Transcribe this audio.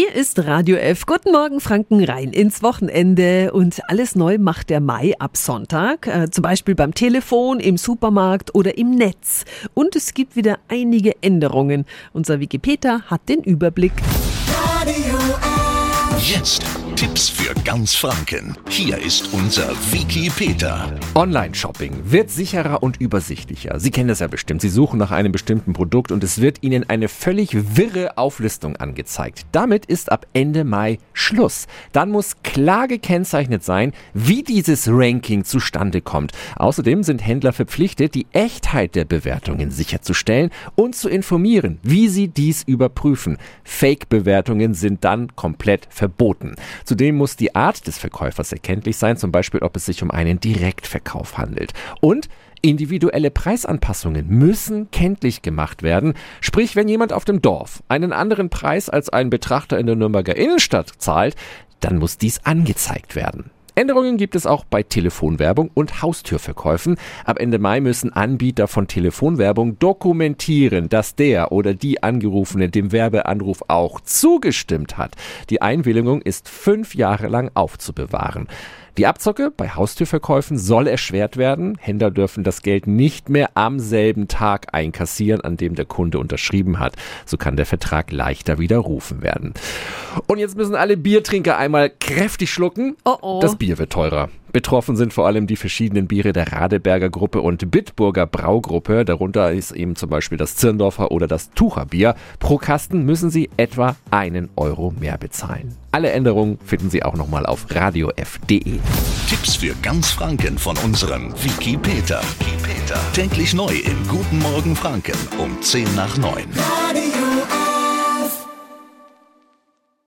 Hier ist Radio F. Guten Morgen, Franken, rein ins Wochenende. Und alles neu macht der Mai ab Sonntag. Äh, zum Beispiel beim Telefon, im Supermarkt oder im Netz. Und es gibt wieder einige Änderungen. Unser Wikipedia hat den Überblick. Radio F. Jetzt Tipps für ganz Franken. Hier ist unser Wiki Peter. Online-Shopping wird sicherer und übersichtlicher. Sie kennen das ja bestimmt. Sie suchen nach einem bestimmten Produkt und es wird Ihnen eine völlig wirre Auflistung angezeigt. Damit ist ab Ende Mai Schluss. Dann muss klar gekennzeichnet sein, wie dieses Ranking zustande kommt. Außerdem sind Händler verpflichtet, die Echtheit der Bewertungen sicherzustellen und zu informieren, wie sie dies überprüfen. Fake-Bewertungen sind dann komplett verboten. Zudem muss die Art des Verkäufers erkenntlich sein, zum Beispiel ob es sich um einen Direktverkauf handelt. Und Individuelle Preisanpassungen müssen kenntlich gemacht werden. Sprich, wenn jemand auf dem Dorf einen anderen Preis als ein Betrachter in der Nürnberger Innenstadt zahlt, dann muss dies angezeigt werden. Änderungen gibt es auch bei Telefonwerbung und Haustürverkäufen. Ab Ende Mai müssen Anbieter von Telefonwerbung dokumentieren, dass der oder die Angerufene dem Werbeanruf auch zugestimmt hat. Die Einwilligung ist fünf Jahre lang aufzubewahren. Die Abzocke bei Haustürverkäufen soll erschwert werden. Händler dürfen das Geld nicht mehr am selben Tag einkassieren, an dem der Kunde unterschrieben hat. So kann der Vertrag leichter widerrufen werden. Und jetzt müssen alle Biertrinker einmal kräftig schlucken. Oh oh. Das Bier wird teurer. Betroffen sind vor allem die verschiedenen Biere der Radeberger Gruppe und Bitburger Braugruppe. Darunter ist eben zum Beispiel das Zirndorfer oder das Tucherbier. Pro Kasten müssen Sie etwa einen Euro mehr bezahlen. Alle Änderungen finden Sie auch nochmal auf radiof.de. Tipps für ganz Franken von unserem Wiki Peter. Wiki Peter. Täglich neu im Guten Morgen Franken um 10 nach 9. Radio